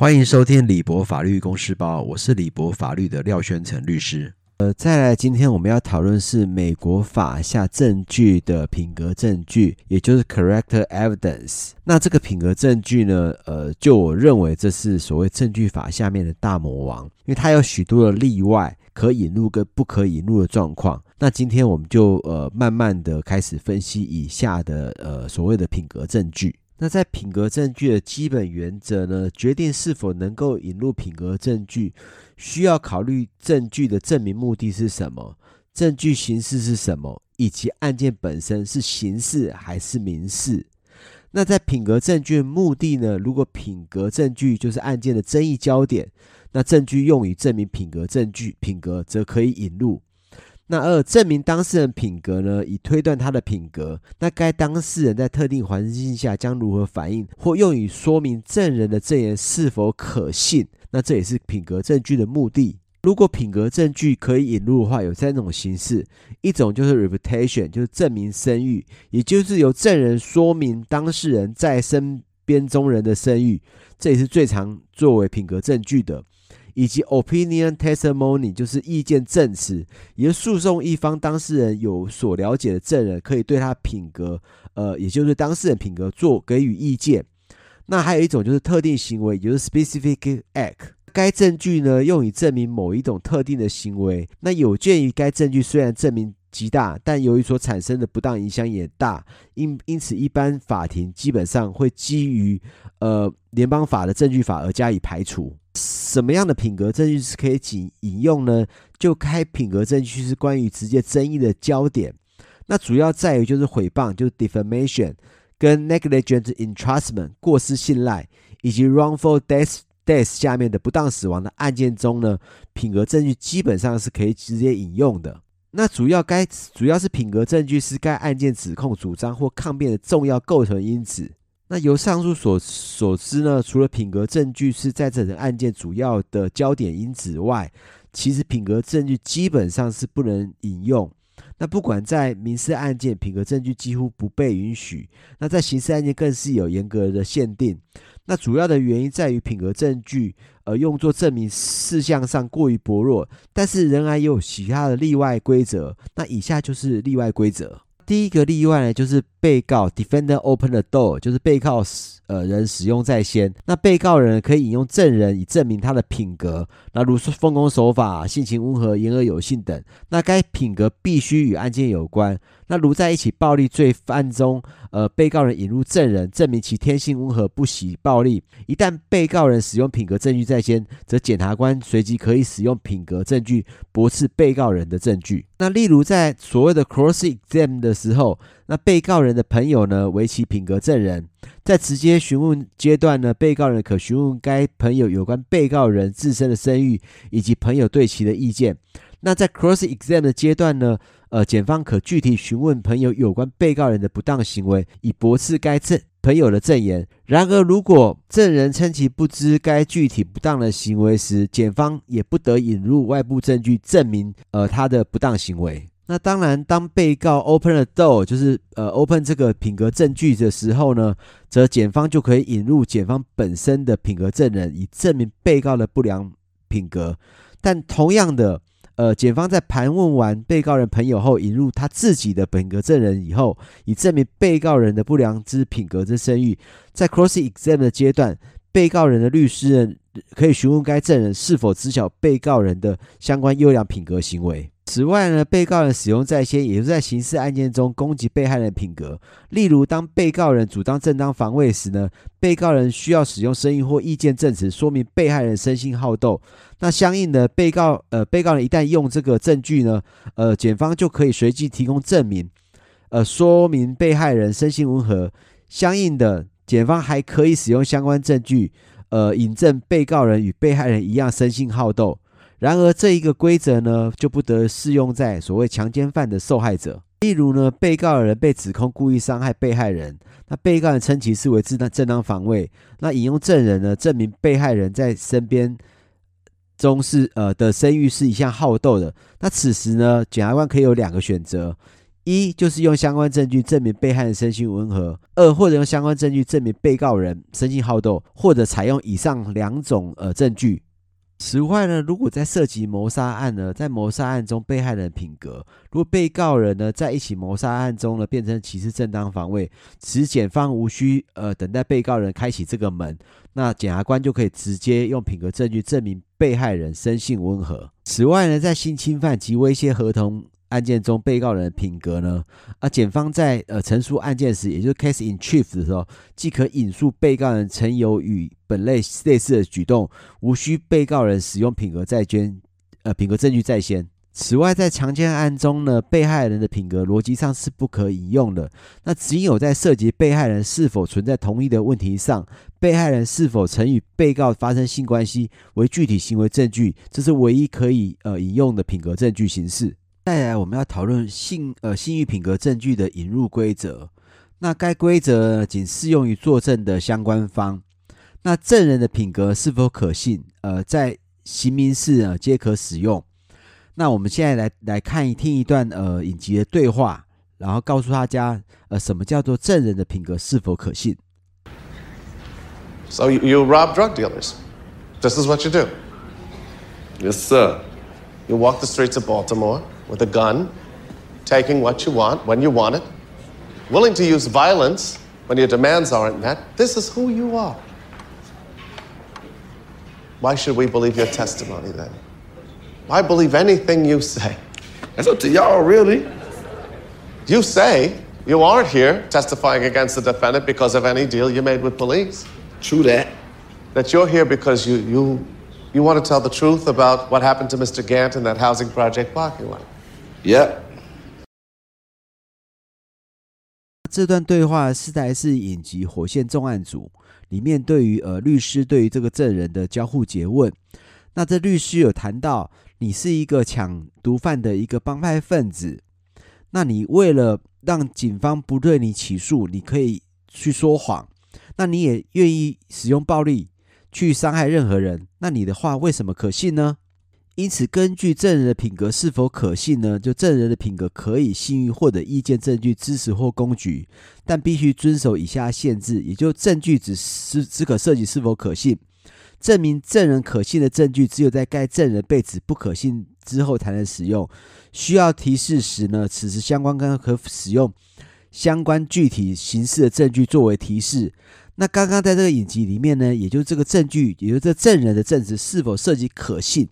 欢迎收听李博法律公司包，我是李博法律的廖宣成律师。呃，再来，今天我们要讨论是美国法下证据的品格证据，也就是 character evidence。那这个品格证据呢，呃，就我认为这是所谓证据法下面的大魔王，因为它有许多的例外，可引入跟不可引入的状况。那今天我们就呃慢慢的开始分析以下的呃所谓的品格证据。那在品格证据的基本原则呢，决定是否能够引入品格证据，需要考虑证据的证明目的是什么，证据形式是什么，以及案件本身是刑事还是民事。那在品格证据的目的呢，如果品格证据就是案件的争议焦点，那证据用于证明品格证据，品格则可以引入。那二，证明当事人品格呢，以推断他的品格。那该当事人在特定环境下将如何反应，或用于说明证人的证言是否可信。那这也是品格证据的目的。如果品格证据可以引入的话，有三种形式：一种就是 reputation，就是证明声誉，也就是由证人说明当事人在身边中人的声誉，这也是最常作为品格证据的。以及 opinion testimony 就是意见证词，也就是诉讼一方当事人有所了解的证人可以对他品格，呃，也就是当事人品格做给予意见。那还有一种就是特定行为，也就是 specific act。该证据呢用以证明某一种特定的行为。那有鉴于该证据虽然证明极大，但由于所产生的不当影响也大，因因此一般法庭基本上会基于呃联邦法的证据法而加以排除。什么样的品格证据是可以引引用呢？就开品格证据是关于直接争议的焦点，那主要在于就是诽谤，就是 defamation，跟 negligent entrustment 过失信赖，以及 wrongful death death 下面的不当死亡的案件中呢，品格证据基本上是可以直接引用的。那主要该主要是品格证据是该案件指控、主张或抗辩的重要构成因子。那由上述所所知呢，除了品格证据是在这个案件主要的焦点因子外，其实品格证据基本上是不能引用。那不管在民事案件，品格证据几乎不被允许；那在刑事案件更是有严格的限定。那主要的原因在于品格证据呃用作证明事项上过于薄弱，但是仍然也有其他的例外规则。那以下就是例外规则。第一个例外呢，就是被告 defendant open the door，就是被告呃人使用在先。那被告人可以引用证人以证明他的品格，那如是奉公守法、性情温和、言而有信等。那该品格必须与案件有关。那如在一起暴力罪犯中，呃，被告人引入证人，证明其天性温和，不喜暴力。一旦被告人使用品格证据在先，则检察官随即可以使用品格证据驳斥被告人的证据。那例如在所谓的 cross exam 的时候，那被告人人的朋友呢为其品格证人，在直接询问阶段呢，被告人可询问该朋友有关被告人自身的声誉以及朋友对其的意见。那在 cross exam 的阶段呢，呃，检方可具体询问朋友有关被告人的不当行为，以驳斥该证朋友的证言。然而，如果证人称其不知该具体不当的行为时，检方也不得引入外部证据证明呃他的不当行为。那当然，当被告 open the door，就是呃 open 这个品格证据的时候呢，则检方就可以引入检方本身的品格证人，以证明被告的不良品格。但同样的。呃，检方在盘问完被告人朋友后，引入他自己的品格证人以后，以证明被告人的不良之品格之声誉。在 cross exam 的阶段，被告人的律师人可以询问该证人是否知晓被告人的相关优良品格行为。此外呢，被告人使用在先，也是在刑事案件中攻击被害人品格。例如，当被告人主张正当防卫时呢，被告人需要使用声音或意见证词说明被害人生性好斗。那相应的，被告呃，被告人一旦用这个证据呢，呃，检方就可以随即提供证明，呃，说明被害人生性温和。相应的，检方还可以使用相关证据，呃，引证被告人与被害人一样生性好斗。然而，这一个规则呢，就不得适用在所谓强奸犯的受害者。例如呢，被告人被指控故意伤害被害人，那被告人称其是为正当正当防卫，那引用证人呢，证明被害人在身边中是呃的声誉是一向好斗的。那此时呢，检察官可以有两个选择：一就是用相关证据证明被害人身心温和；二或者用相关证据证明被告人生性好斗，或者采用以上两种呃证据。此外呢，如果在涉及谋杀案呢，在谋杀案中被害人品格，如果被告人呢在一起谋杀案中呢变成歧视正当防卫，此检方无需呃等待被告人开启这个门，那检察官就可以直接用品格证据证明被害人生性温和。此外呢，在性侵犯及威胁合同案件中，被告人的品格呢，啊，检方在呃陈述案件时，也就是 case in chief 的时候，既可引述被告人曾有与本类类似的举动，无需被告人使用品格在捐，呃，品格证据在先。此外，在强奸案中呢，被害人的品格逻辑上是不可引用的。那仅有在涉及被害人是否存在同意的问题上，被害人是否曾与被告发生性关系为具体行为证据，这是唯一可以呃引用的品格证据形式。再来，我们要讨论性呃性欲品格证据的引入规则。那该规则仅适用于作证的相关方。那证人的品格是否可信？呃，在刑民事啊皆可使用。那我们现在来来看一听一段呃影集的对话，然后告诉大家呃什么叫做证人的品格是否可信。So you, you rob drug dealers. This is what you do. Yes, sir. You walk the streets of Baltimore. With a gun, taking what you want when you want it, willing to use violence when your demands aren't met. This is who you are. Why should we believe your testimony then? Why believe anything you say? That's up to y'all, really. You say you aren't here testifying against the defendant because of any deal you made with police. True that. That you're here because you, you, you want to tell the truth about what happened to Mr. Gant in that housing project parking lot. 耶这段对话是在是影集《火线重案组》里面对于呃律师对于这个证人的交互诘问。那这律师有谈到，你是一个抢毒贩的一个帮派分子，那你为了让警方不对你起诉，你可以去说谎，那你也愿意使用暴力去伤害任何人，那你的话为什么可信呢？因此，根据证人的品格是否可信呢？就证人的品格可以信誉或者意见证据支持或公举，但必须遵守以下限制。也就证据只是只可涉及是否可信，证明证人可信的证据只有在该证人被指不可信之后才能使用。需要提示时呢，此时相关跟可使用相关具体形式的证据作为提示。那刚刚在这个影集里面呢，也就这个证据，也就这证人的证词是否涉及可信。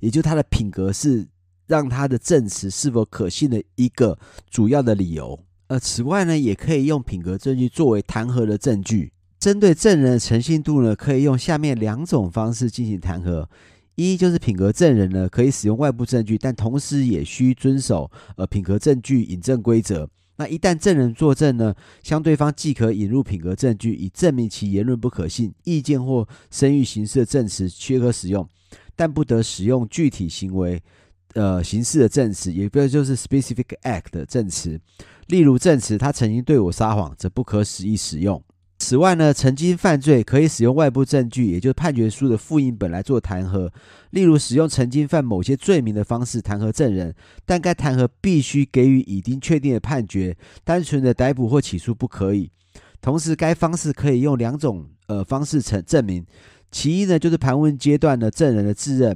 也就他的品格是让他的证词是否可信的一个主要的理由。呃，此外呢，也可以用品格证据作为弹劾的证据。针对证人的诚信度呢，可以用下面两种方式进行弹劾：一就是品格证人呢可以使用外部证据，但同时也需遵守呃品格证据引证规则。那一旦证人作证呢，相对方即可引入品格证据以证明其言论不可信，意见或声誉形式的证词缺可使用。但不得使用具体行为，呃，形式的证词，也不就是 specific act 的证词。例如证词，他曾经对我撒谎，则不可使意使用。此外呢，曾经犯罪可以使用外部证据，也就是判决书的复印本来做弹劾。例如使用曾经犯某些罪名的方式弹劾证人，但该弹劾必须给予已经确定的判决，单纯的逮捕或起诉不可以。同时，该方式可以用两种呃方式成证明。其一呢，就是盘问阶段的证人的自认；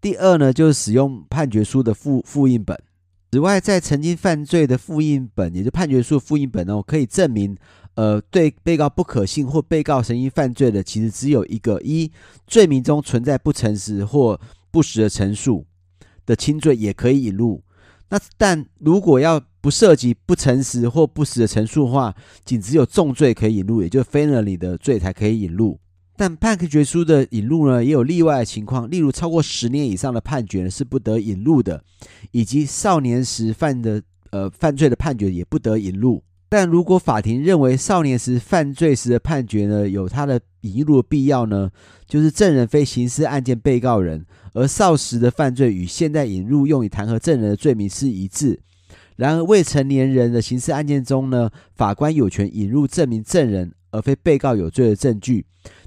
第二呢，就是使用判决书的复复印本。此外，在曾经犯罪的复印本，也就判决书复印本哦，可以证明，呃，对被告不可信或被告曾经犯罪的，其实只有一个：一，罪名中存在不诚实或不实的陈述的轻罪，也可以引入。那但如果要不涉及不诚实或不实的陈述的话，仅只有重罪可以引入，也就是 felony 的罪才可以引入。但判决书的引入呢，也有例外的情况，例如超过十年以上的判决是不得引入的，以及少年时犯的呃犯罪的判决也不得引入。但如果法庭认为少年时犯罪时的判决呢有他的引入的必要呢，就是证人非刑事案件被告人，而少时的犯罪与现在引入用以弹劾证人的罪名是一致。然而未成年人的刑事案件中呢，法官有权引入证明证人而非被告有罪的证据。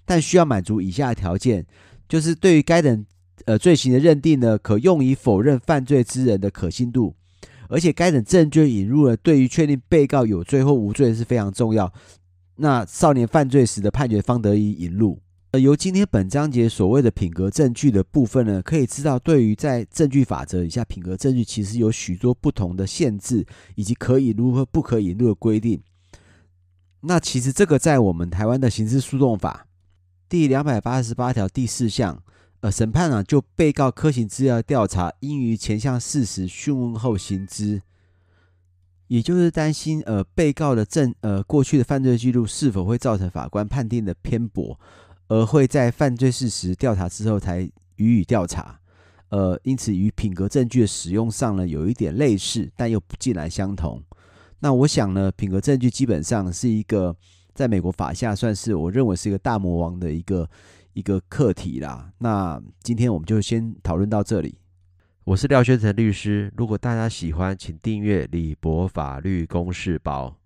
但需要满足以下条件，就是对于该等呃罪行的认定呢，可用以否认犯罪之人的可信度，而且该等证据引入了，对于确定被告有罪或无罪是非常重要。那少年犯罪时的判决方得以引入。呃，由今天本章节所谓的品格证据的部分呢，可以知道，对于在证据法则以下，品格证据其实有许多不同的限制，以及可以如何不可引入的规定。那其实这个在我们台湾的刑事诉讼法第两百八十八条第四项，呃，审判啊，就被告科行资料调查，应于前项事实讯问后行之。也就是担心，呃，被告的证，呃，过去的犯罪记录是否会造成法官判定的偏颇，而会在犯罪事实调查之后才予以调查。呃，因此与品格证据的使用上呢，有一点类似，但又不尽然相同。那我想呢，品格证据基本上是一个在美国法下算是我认为是一个大魔王的一个一个课题啦。那今天我们就先讨论到这里。我是廖宣成律师，如果大家喜欢，请订阅李博法律公示包。